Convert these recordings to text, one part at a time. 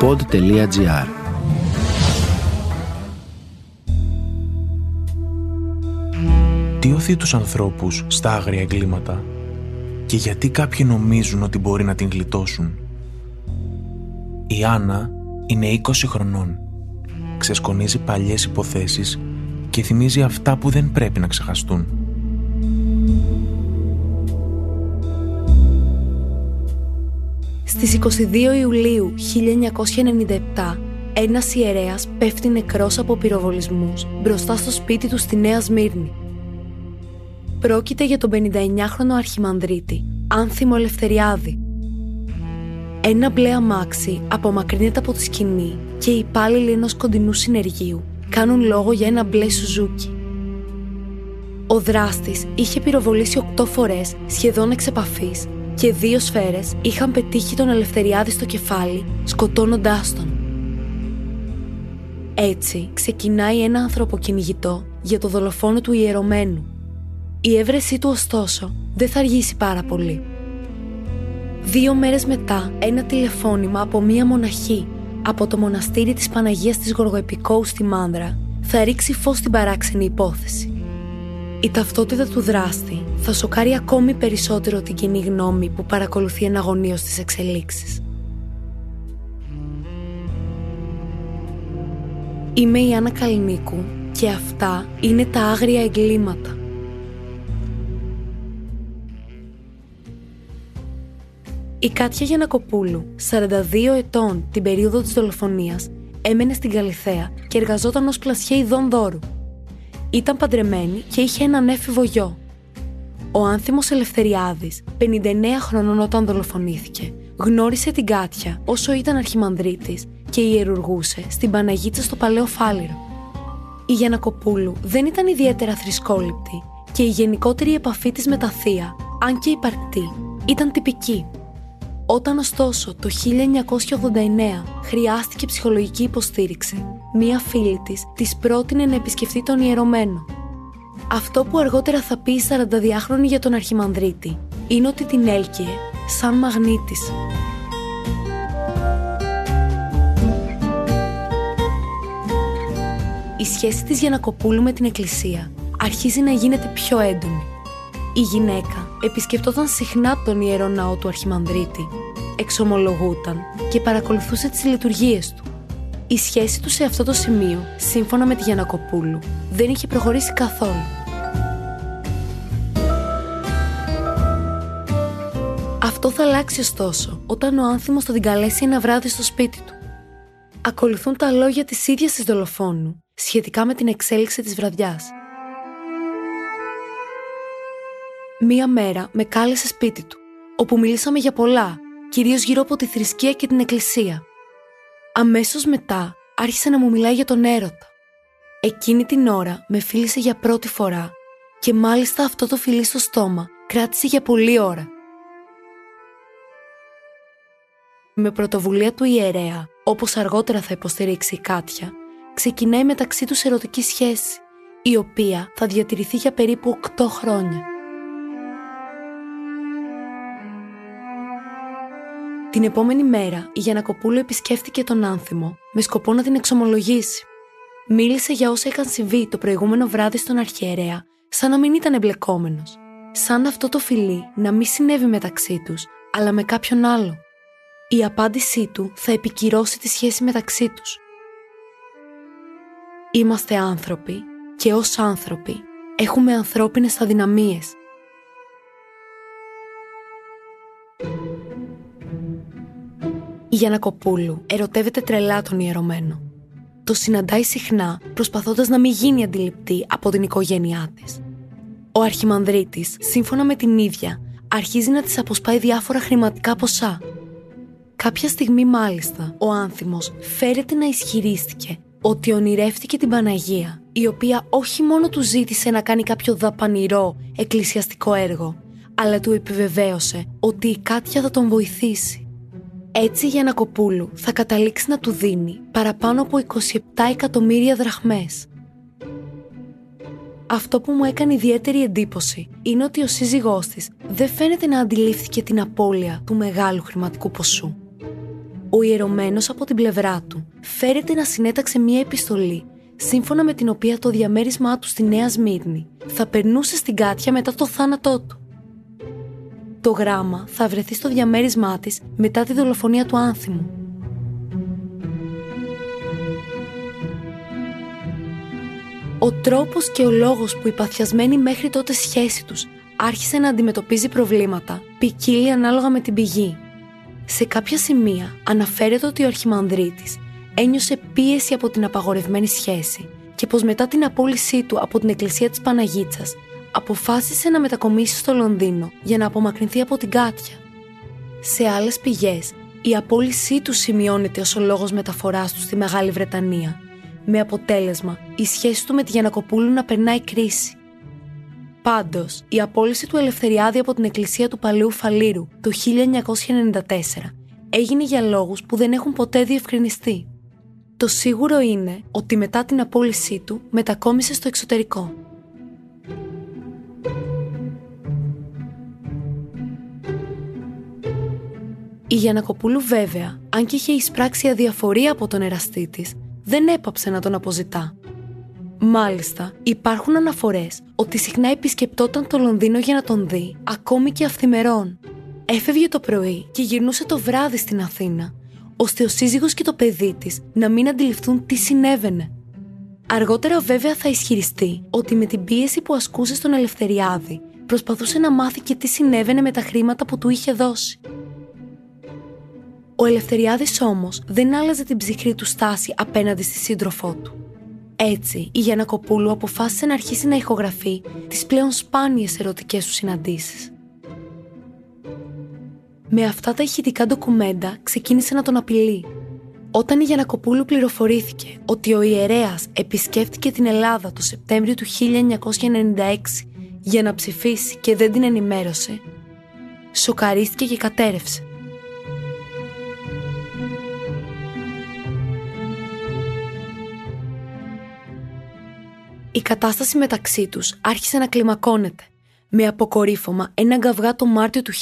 pod.gr Τι οθεί τους ανθρώπους στα άγρια εγκλήματα και γιατί κάποιοι νομίζουν ότι μπορεί να την γλιτώσουν; Η Άννα είναι 20 χρονών. Ξεσκονίζει παλιές υποθέσεις και θυμίζει αυτά που δεν πρέπει να ξεχαστούν. Στις 22 Ιουλίου 1997, ένας ιερέας πέφτει νεκρός από πυροβολισμούς μπροστά στο σπίτι του στη Νέα Σμύρνη. Πρόκειται για τον 59χρονο αρχιμανδρίτη, Άνθιμο Ελευθεριάδη. Ένα μπλε αμάξι απομακρύνεται από τη σκηνή και οι υπάλληλοι ενός κοντινού συνεργείου κάνουν λόγο για ένα μπλε σουζούκι. Ο δράστης είχε πυροβολήσει οκτώ φορές σχεδόν εξ επαφής και δύο σφαίρες είχαν πετύχει τον Ελευθεριάδη στο κεφάλι, σκοτώνοντάς τον. Έτσι ξεκινάει ένα ανθρωποκυνηγητό για το δολοφόνο του ιερωμένου. Η έβρεσή του ωστόσο δεν θα αργήσει πάρα πολύ. Δύο μέρες μετά ένα τηλεφώνημα από μία μοναχή από το μοναστήρι της Παναγίας της Γοργοεπικόου στη Μάνδρα θα ρίξει φως στην παράξενη υπόθεση. Η ταυτότητα του δράστη θα σοκάρει ακόμη περισσότερο την κοινή γνώμη που παρακολουθεί εναγωνίως τις εξελίξεις. Είμαι η Άννα Καλνίκου και αυτά είναι τα άγρια εγκλήματα. Η Κάτια Γιανακοπούλου, 42 ετών την περίοδο της δολοφονίας, έμενε στην Καλιθέα και εργαζόταν ως πλασιέ ειδών δώρου. Ήταν παντρεμένη και είχε έναν έφηβο γιο. Ο άνθιμος Ελευθεριάδης, 59 χρονών όταν δολοφονήθηκε, γνώρισε την Κάτια όσο ήταν αρχιμανδρίτης και ιερουργούσε στην Παναγίτσα στο Παλαιό Φάληρο. Η Γιανακοπούλου δεν ήταν ιδιαίτερα θρησκόληπτη και η γενικότερη επαφή της με τα θεία, αν και υπαρκτή, ήταν τυπική. Όταν ωστόσο το 1989 χρειάστηκε ψυχολογική υποστήριξη, μία φίλη της της πρότεινε να επισκεφτεί τον ιερωμένο. Αυτό που αργότερα θα πει η 42χρονη για τον Αρχιμανδρίτη είναι ότι την έλκυε σαν μαγνήτης. Η σχέση της Γιανακοπούλου με την εκκλησία αρχίζει να γίνεται πιο έντονη. Η γυναίκα επισκεπτόταν συχνά τον Ιερό Ναό του Αρχιμανδρίτη, εξομολογούταν και παρακολουθούσε τις λειτουργίες του. Η σχέση του σε αυτό το σημείο, σύμφωνα με τη Γιανακοπούλου, δεν είχε προχωρήσει καθόλου. Αυτό θα αλλάξει ωστόσο όταν ο άνθιμος θα την καλέσει ένα βράδυ στο σπίτι του. Ακολουθούν τα λόγια της ίδιας της δολοφόνου σχετικά με την εξέλιξη της βραδιάς. Μία μέρα με κάλεσε σπίτι του, όπου μιλήσαμε για πολλά, κυρίως γύρω από τη θρησκεία και την εκκλησία. Αμέσως μετά άρχισε να μου μιλάει για τον έρωτα. Εκείνη την ώρα με φίλησε για πρώτη φορά και μάλιστα αυτό το φιλί στο στόμα κράτησε για πολλή ώρα. Με πρωτοβουλία του ιερέα, όπως αργότερα θα υποστηρίξει η Κάτια, ξεκινάει μεταξύ τους ερωτική σχέση, η οποία θα διατηρηθεί για περίπου 8 χρόνια. Την επόμενη μέρα, η Γιανακοπούλου επισκέφτηκε τον άνθιμο με σκοπό να την εξομολογήσει. Μίλησε για όσα είχαν συμβεί το προηγούμενο βράδυ στον αρχιερέα, σαν να μην ήταν εμπλεκόμενος. Σαν αυτό το φιλί να μην συνέβη μεταξύ τους, αλλά με κάποιον άλλο. Η απάντησή του θα επικυρώσει τη σχέση μεταξύ τους. Είμαστε άνθρωποι και ως άνθρωποι έχουμε ανθρώπινες αδυναμίες Η Γιανακοπούλου ερωτεύεται τρελά τον ιερωμένο. Το συναντάει συχνά, προσπαθώντας να μην γίνει αντιληπτή από την οικογένειά της. Ο Αρχιμανδρίτης, σύμφωνα με την ίδια, αρχίζει να της αποσπάει διάφορα χρηματικά ποσά. Κάποια στιγμή μάλιστα, ο άνθιμος φέρεται να ισχυρίστηκε ότι ονειρεύτηκε την Παναγία, η οποία όχι μόνο του ζήτησε να κάνει κάποιο δαπανηρό εκκλησιαστικό έργο, αλλά του επιβεβαίωσε ότι η Κάτια θα τον βοηθήσει. Έτσι η Γιανακοπούλου θα καταλήξει να του δίνει παραπάνω από 27 εκατομμύρια δραχμές. Αυτό που μου έκανε ιδιαίτερη εντύπωση είναι ότι ο σύζυγός της δεν φαίνεται να αντιλήφθηκε την απώλεια του μεγάλου χρηματικού ποσού. ο ιερωμένος από την πλευρά του φέρεται να συνέταξε μία επιστολή σύμφωνα με την οποία το διαμέρισμά του στη Νέα Σμύρνη θα περνούσε στην Κάτια μετά το θάνατό του. Το γράμμα θα βρεθεί στο διαμέρισμά της μετά τη δολοφονία του άνθιμου. Ο τρόπος και ο λόγος που η παθιασμένη μέχρι τότε σχέση τους άρχισε να αντιμετωπίζει προβλήματα ποικίλει ανάλογα με την πηγή. Σε κάποια σημεία αναφέρεται ότι ο Αρχιμανδρίτης ένιωσε πίεση από την απαγορευμένη σχέση και πως μετά την απόλυσή του από την εκκλησία της Παναγίτσας αποφάσισε να μετακομίσει στο Λονδίνο για να απομακρυνθεί από την Κάτια. Σε άλλες πηγές, η απόλυσή του σημειώνεται ως ο λόγος μεταφοράς του στη Μεγάλη Βρετανία, με αποτέλεσμα η σχέση του με τη Γιανακοπούλου να περνάει κρίση. Πάντως, η απόλυση του Ελευθεριάδη από την εκκλησία του Παλαιού Φαλήρου το 1994 έγινε για λόγους που δεν έχουν ποτέ διευκρινιστεί. Το σίγουρο είναι ότι μετά την απόλυσή του μετακόμισε στο εξωτερικό. Η Γιανακοπούλου βέβαια, αν και είχε εισπράξει αδιαφορία από τον εραστή της, δεν έπαψε να τον αποζητά. Μάλιστα, υπάρχουν αναφορές ότι συχνά επισκεπτόταν το Λονδίνο για να τον δει, ακόμη και αυθημερών. Έφευγε το πρωί και γυρνούσε το βράδυ στην Αθήνα, ώστε ο σύζυγος και το παιδί της να μην αντιληφθούν τι συνέβαινε. Αργότερα βέβαια θα ισχυριστεί ότι με την πίεση που ασκούσε στον Ελευθεριάδη προσπαθούσε να μάθει και τι συνέβαινε με τα χρήματα που του είχε δώσει. Ο Ελευθεριάδης όμως δεν άλλαζε την ψυχρή του στάση απέναντι στη σύντροφό του. Έτσι, η Γιανακοπούλου αποφάσισε να αρχίσει να ηχογραφεί τις πλέον σπάνιες ερωτικές του συναντήσεις. Με αυτά τα ηχητικά ντοκουμέντα ξεκίνησε να τον απειλεί. Όταν η Γιανακοπούλου πληροφορήθηκε ότι ο ιερέας επισκέφτηκε την Ελλάδα το Σεπτέμβριο του 1996 για να ψηφίσει και δεν την ενημέρωσε, σοκαρίστηκε και κατέρευσε. Η κατάσταση μεταξύ τους άρχισε να κλιμακώνεται, με αποκορύφωμα ένα καυγά το Μάρτιο του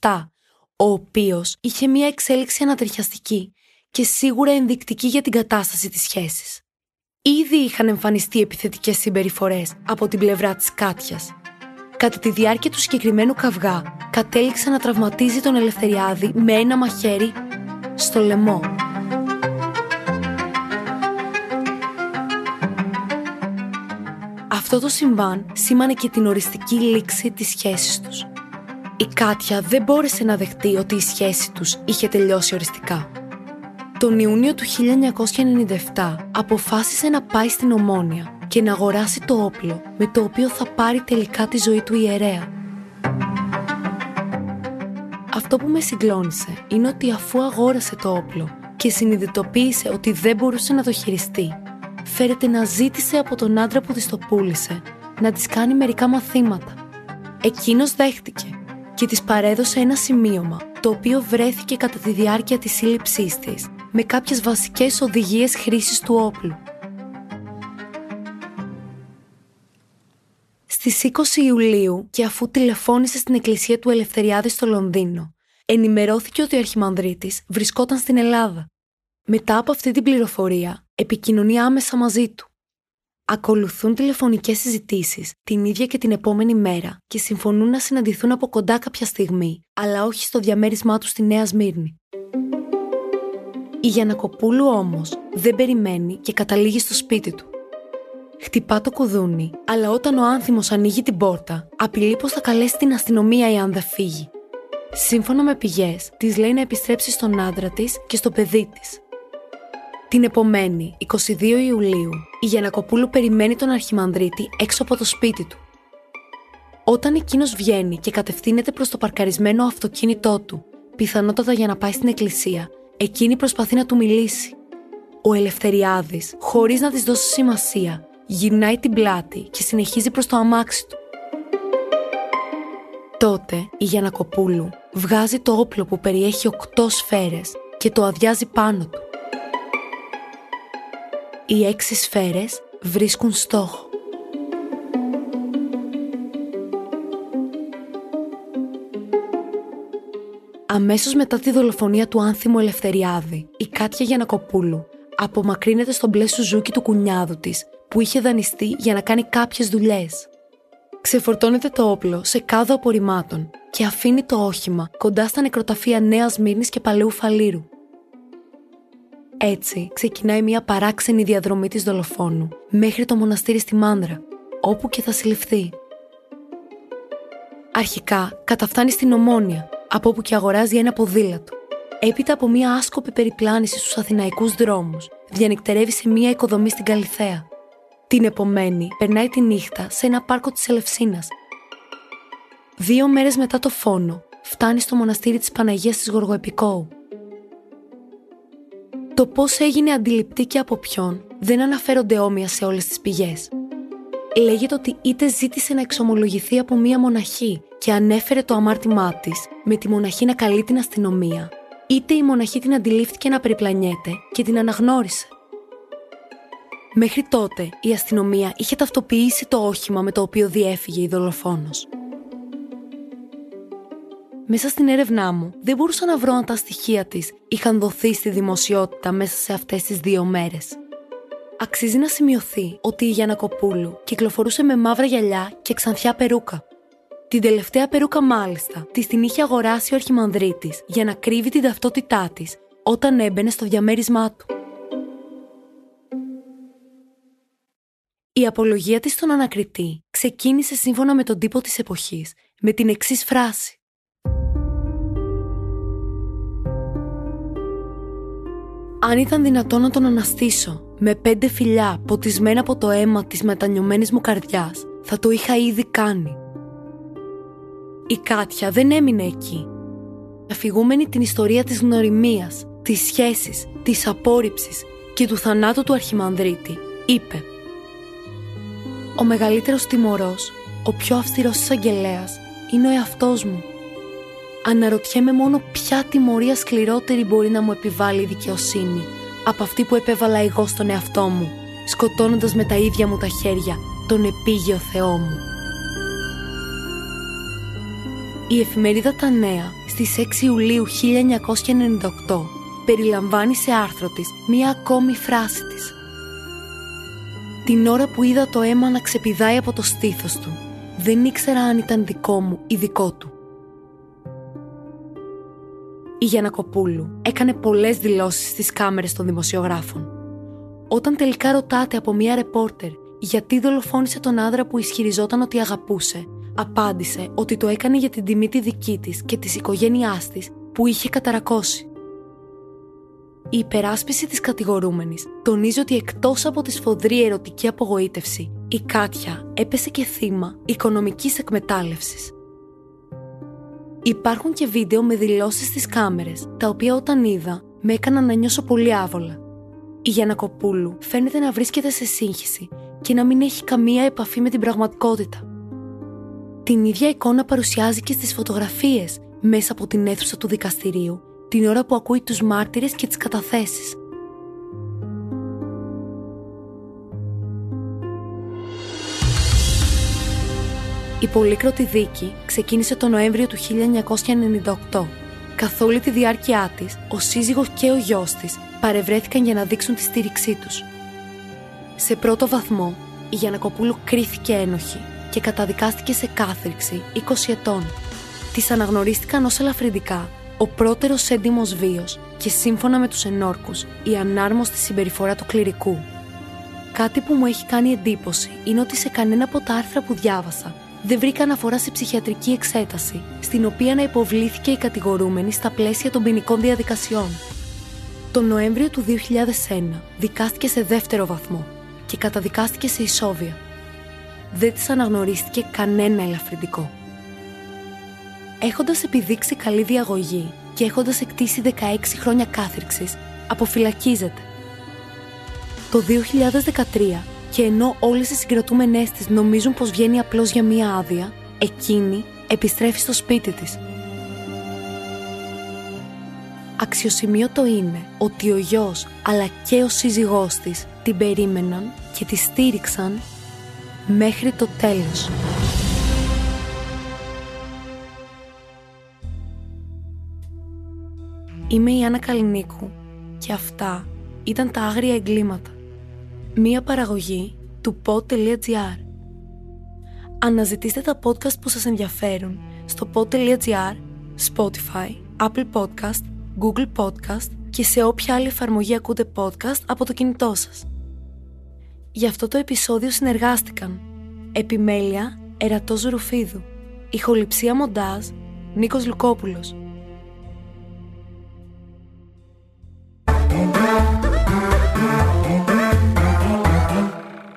1997, ο οποίος είχε μια εξέλιξη ανατριχιαστική και σίγουρα ενδεικτική για την κατάσταση της σχέσης. Ήδη είχαν εμφανιστεί επιθετικές συμπεριφορές από την πλευρά της Κάτιας. Κατά τη διάρκεια του συγκεκριμένου καυγά, κατέληξε να τραυματίζει τον Ελευθεριάδη με ένα μαχαίρι στο λαιμό. Αυτό το συμβάν σήμανε και την οριστική λήξη της σχέσης τους. Η Κάτια δεν μπόρεσε να δεχτεί ότι η σχέση τους είχε τελειώσει οριστικά. Τον Ιούνιο του 1997 αποφάσισε να πάει στην Ομόνια και να αγοράσει το όπλο με το οποίο θα πάρει τελικά τη ζωή του ιερέα. Αυτό που με συγκλώνησε είναι ότι αφού αγόρασε το όπλο και συνειδητοποίησε ότι δεν μπορούσε να το χειριστεί, φέρεται να ζήτησε από τον άντρα που της το πούλησε να της κάνει μερικά μαθήματα. Εκείνος δέχτηκε και της παρέδωσε ένα σημείωμα το οποίο βρέθηκε κατά τη διάρκεια της σύλληψής της με κάποιες βασικές οδηγίες χρήσης του όπλου. Στις 20 Ιουλίου και αφού τηλεφώνησε στην εκκλησία του Ελευθεριάδη στο Λονδίνο, ενημερώθηκε ότι ο Αρχιμανδρίτης βρισκόταν στην Ελλάδα. Μετά από αυτή την πληροφορία, επικοινωνεί άμεσα μαζί του. Ακολουθούν τηλεφωνικές συζητήσεις την ίδια και την επόμενη μέρα και συμφωνούν να συναντηθούν από κοντά κάποια στιγμή, αλλά όχι στο διαμέρισμά τους στη Νέα Σμύρνη. Η Γιανακοπούλου όμως δεν περιμένει και καταλήγει στο σπίτι του. Χτυπά το κουδούνι, αλλά όταν ο άνθιμος ανοίγει την πόρτα, απειλεί πως θα καλέσει την αστυνομία εάν δεν φύγει. Σύμφωνα με πηγές, της λέει να επιστρέψει στον άντρα της και στο παιδί της, την επομένη, 22 Ιουλίου, η Γιανακοπούλου περιμένει τον Αρχιμανδρίτη έξω από το σπίτι του. Όταν εκείνος βγαίνει και κατευθύνεται προς το παρκαρισμένο αυτοκίνητό του, πιθανότατα για να πάει στην εκκλησία, εκείνη προσπαθεί να του μιλήσει. Ο Ελευθεριάδης, χωρίς να της δώσει σημασία, γυρνάει την πλάτη και συνεχίζει προς το αμάξι του. Τότε η Γιανακοπούλου βγάζει το όπλο που περιέχει οκτώ σφαίρες και το αδειάζει πάνω του οι έξι σφαίρες βρίσκουν στόχο. Αμέσως μετά τη δολοφονία του άνθιμου Ελευθεριάδη, η Κάτια Γιανακοπούλου απομακρύνεται στον μπλε σουζούκι του κουνιάδου της, που είχε δανειστεί για να κάνει κάποιες δουλειές. Ξεφορτώνεται το όπλο σε κάδο απορριμμάτων και αφήνει το όχημα κοντά στα νεκροταφεία Νέας Μύρνης και Παλαιού Φαλήρου. Έτσι ξεκινάει μια παράξενη διαδρομή της δολοφόνου μέχρι το μοναστήρι στη Μάνδρα, όπου και θα συλληφθεί. Αρχικά καταφτάνει στην Ομόνια, από όπου και αγοράζει ένα ποδήλατο. Έπειτα από μια άσκοπη περιπλάνηση στους αθηναϊκούς δρόμους, διανυκτερεύει σε μια οικοδομή στην Καλιθέα. Την επομένη περνάει τη νύχτα σε ένα πάρκο της Ελευσίνας. Δύο μέρες μετά το φόνο, φτάνει στο μοναστήρι της Παναγίας της Γοργοεπικόου. Το πώς έγινε αντιληπτή και από ποιον δεν αναφέρονται όμοια σε όλες τις πηγές. Λέγεται ότι είτε ζήτησε να εξομολογηθεί από μία μοναχή και ανέφερε το αμάρτημά της με τη μοναχή να καλεί την αστυνομία, είτε η μοναχή την αντιλήφθηκε να περιπλανιέται και την αναγνώρισε. Μέχρι τότε η αστυνομία είχε ταυτοποιήσει το όχημα με το οποίο διέφυγε η δολοφόνος. Μέσα στην έρευνά μου δεν μπορούσα να βρω αν τα στοιχεία της είχαν δοθεί στη δημοσιότητα μέσα σε αυτές τις δύο μέρες. Αξίζει να σημειωθεί ότι η Γιανακοπούλου κυκλοφορούσε με μαύρα γυαλιά και ξανθιά περούκα. Την τελευταία περούκα μάλιστα της την είχε αγοράσει ο Αρχιμανδρίτης για να κρύβει την ταυτότητά της όταν έμπαινε στο διαμέρισμά του. Η απολογία της στον ανακριτή ξεκίνησε σύμφωνα με τον τύπο της εποχής με την εξής φράση. Αν ήταν δυνατόν να τον αναστήσω με πέντε φιλιά ποτισμένα από το αίμα της μετανιωμένης μου καρδιάς, θα το είχα ήδη κάνει. Η Κάτια δεν έμεινε εκεί. Αφηγούμενη την ιστορία της γνωριμίας, της σχέσης, της απόρριψης και του θανάτου του Αρχιμανδρίτη, είπε «Ο μεγαλύτερος τιμωρός, ο πιο αυστηρός εισαγγελέας είναι ο εαυτός μου. Αναρωτιέμαι μόνο ποια τιμωρία σκληρότερη μπορεί να μου επιβάλλει η δικαιοσύνη από αυτή που επέβαλα εγώ στον εαυτό μου, σκοτώνοντας με τα ίδια μου τα χέρια τον επίγειο Θεό μου. Η εφημερίδα Τα Νέα στις 6 Ιουλίου 1998 περιλαμβάνει σε άρθρο της μία ακόμη φράση της. Την ώρα που είδα το αίμα να ξεπηδάει από το στήθος του, δεν ήξερα αν ήταν δικό μου ή δικό του. Η Γιανακοπούλου έκανε πολλές δηλώσεις στις κάμερες των δημοσιογράφων. Όταν τελικά ρωτάτε από μία ρεπόρτερ γιατί δολοφόνησε τον άντρα που ισχυριζόταν ότι αγαπούσε, απάντησε ότι το έκανε για την τιμή τη δική της και της οικογένειάς της που είχε καταρακώσει. Η υπεράσπιση της κατηγορούμενης τονίζει ότι εκτός από τη σφοδρή ερωτική απογοήτευση, η Κάτια έπεσε και θύμα οικονομικής εκμετάλλευσης. Υπάρχουν και βίντεο με δηλώσεις στις κάμερες, τα οποία όταν είδα με έκαναν να νιώσω πολύ άβολα. Η Γιανακοπούλου φαίνεται να βρίσκεται σε σύγχυση και να μην έχει καμία επαφή με την πραγματικότητα. Την ίδια εικόνα παρουσιάζει και στις φωτογραφίες μέσα από την αίθουσα του δικαστηρίου την ώρα που ακούει τους μάρτυρες και τις καταθέσεις. Η πολύκροτη δίκη ξεκίνησε το Νοέμβριο του 1998. Καθ' όλη τη διάρκεια της, ο σύζυγος και ο γιος της παρευρέθηκαν για να δείξουν τη στήριξή τους. Σε πρώτο βαθμό, η Γιανακοπούλου κρίθηκε ένοχη και καταδικάστηκε σε κάθριξη 20 ετών. Της αναγνωρίστηκαν ως ελαφρυντικά ο πρώτερος έντιμος βίος και σύμφωνα με τους ενόρκους η ανάρμοστη συμπεριφορά του κληρικού. Κάτι που μου έχει κάνει εντύπωση είναι ότι σε κανένα από τα άρθρα που διάβασα δεν βρήκα αναφορά σε ψυχιατρική εξέταση, στην οποία να υποβλήθηκε η κατηγορούμενη στα πλαίσια των ποινικών διαδικασιών. Τον Νοέμβριο του 2001 δικάστηκε σε δεύτερο βαθμό και καταδικάστηκε σε ισόβια. Δεν της αναγνωρίστηκε κανένα ελαφρυντικό. Έχοντας επιδείξει καλή διαγωγή και έχοντας εκτίσει 16 χρόνια κάθριξης, αποφυλακίζεται. Το 2013 και ενώ όλες οι συγκρατούμενές της νομίζουν πως βγαίνει απλώς για μία άδεια, εκείνη επιστρέφει στο σπίτι της. Αξιοσημείωτο είναι ότι ο γιος αλλά και ο σύζυγός της την περίμεναν και τη στήριξαν μέχρι το τέλος. Είμαι η Άννα Καλινίκου και αυτά ήταν τα άγρια εγκλήματα. Μία παραγωγή του pod.gr Αναζητήστε τα podcast που σας ενδιαφέρουν στο pod.gr, Spotify, Apple Podcast, Google Podcast και σε όποια άλλη εφαρμογή ακούτε podcast από το κινητό σας. Για αυτό το επεισόδιο συνεργάστηκαν Επιμέλεια Ερατός Ρουφίδου Ηχοληψία Μοντάζ Νίκος Λουκόπουλος